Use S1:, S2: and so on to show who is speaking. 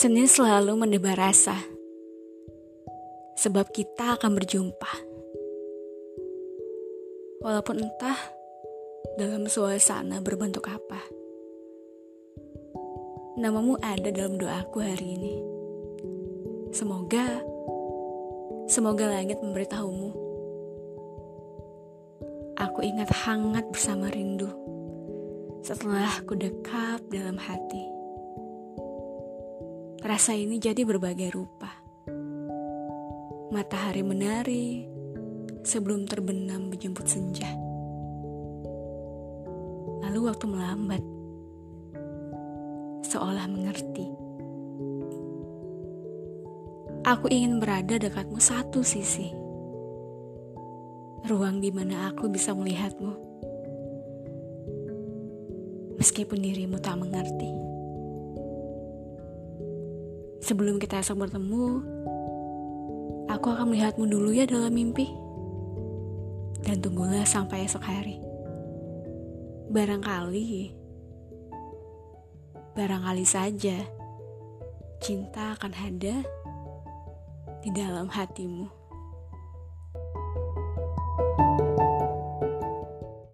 S1: Senin selalu mendebar rasa, sebab kita akan berjumpa. Walaupun entah dalam suasana berbentuk apa. Namamu ada dalam doaku hari ini. Semoga, semoga langit memberitahumu. Aku ingat hangat bersama rindu setelah ku dekap dalam hati. Rasa ini jadi berbagai rupa. Matahari menari sebelum terbenam menjemput senja. Lalu waktu melambat, seolah mengerti. Aku ingin berada dekatmu satu sisi ruang di mana aku bisa melihatmu. Meskipun dirimu tak mengerti. Sebelum kita esok bertemu, aku akan melihatmu dulu ya dalam mimpi. Dan tunggulah sampai esok hari. Barangkali, barangkali saja, cinta akan ada di dalam hatimu.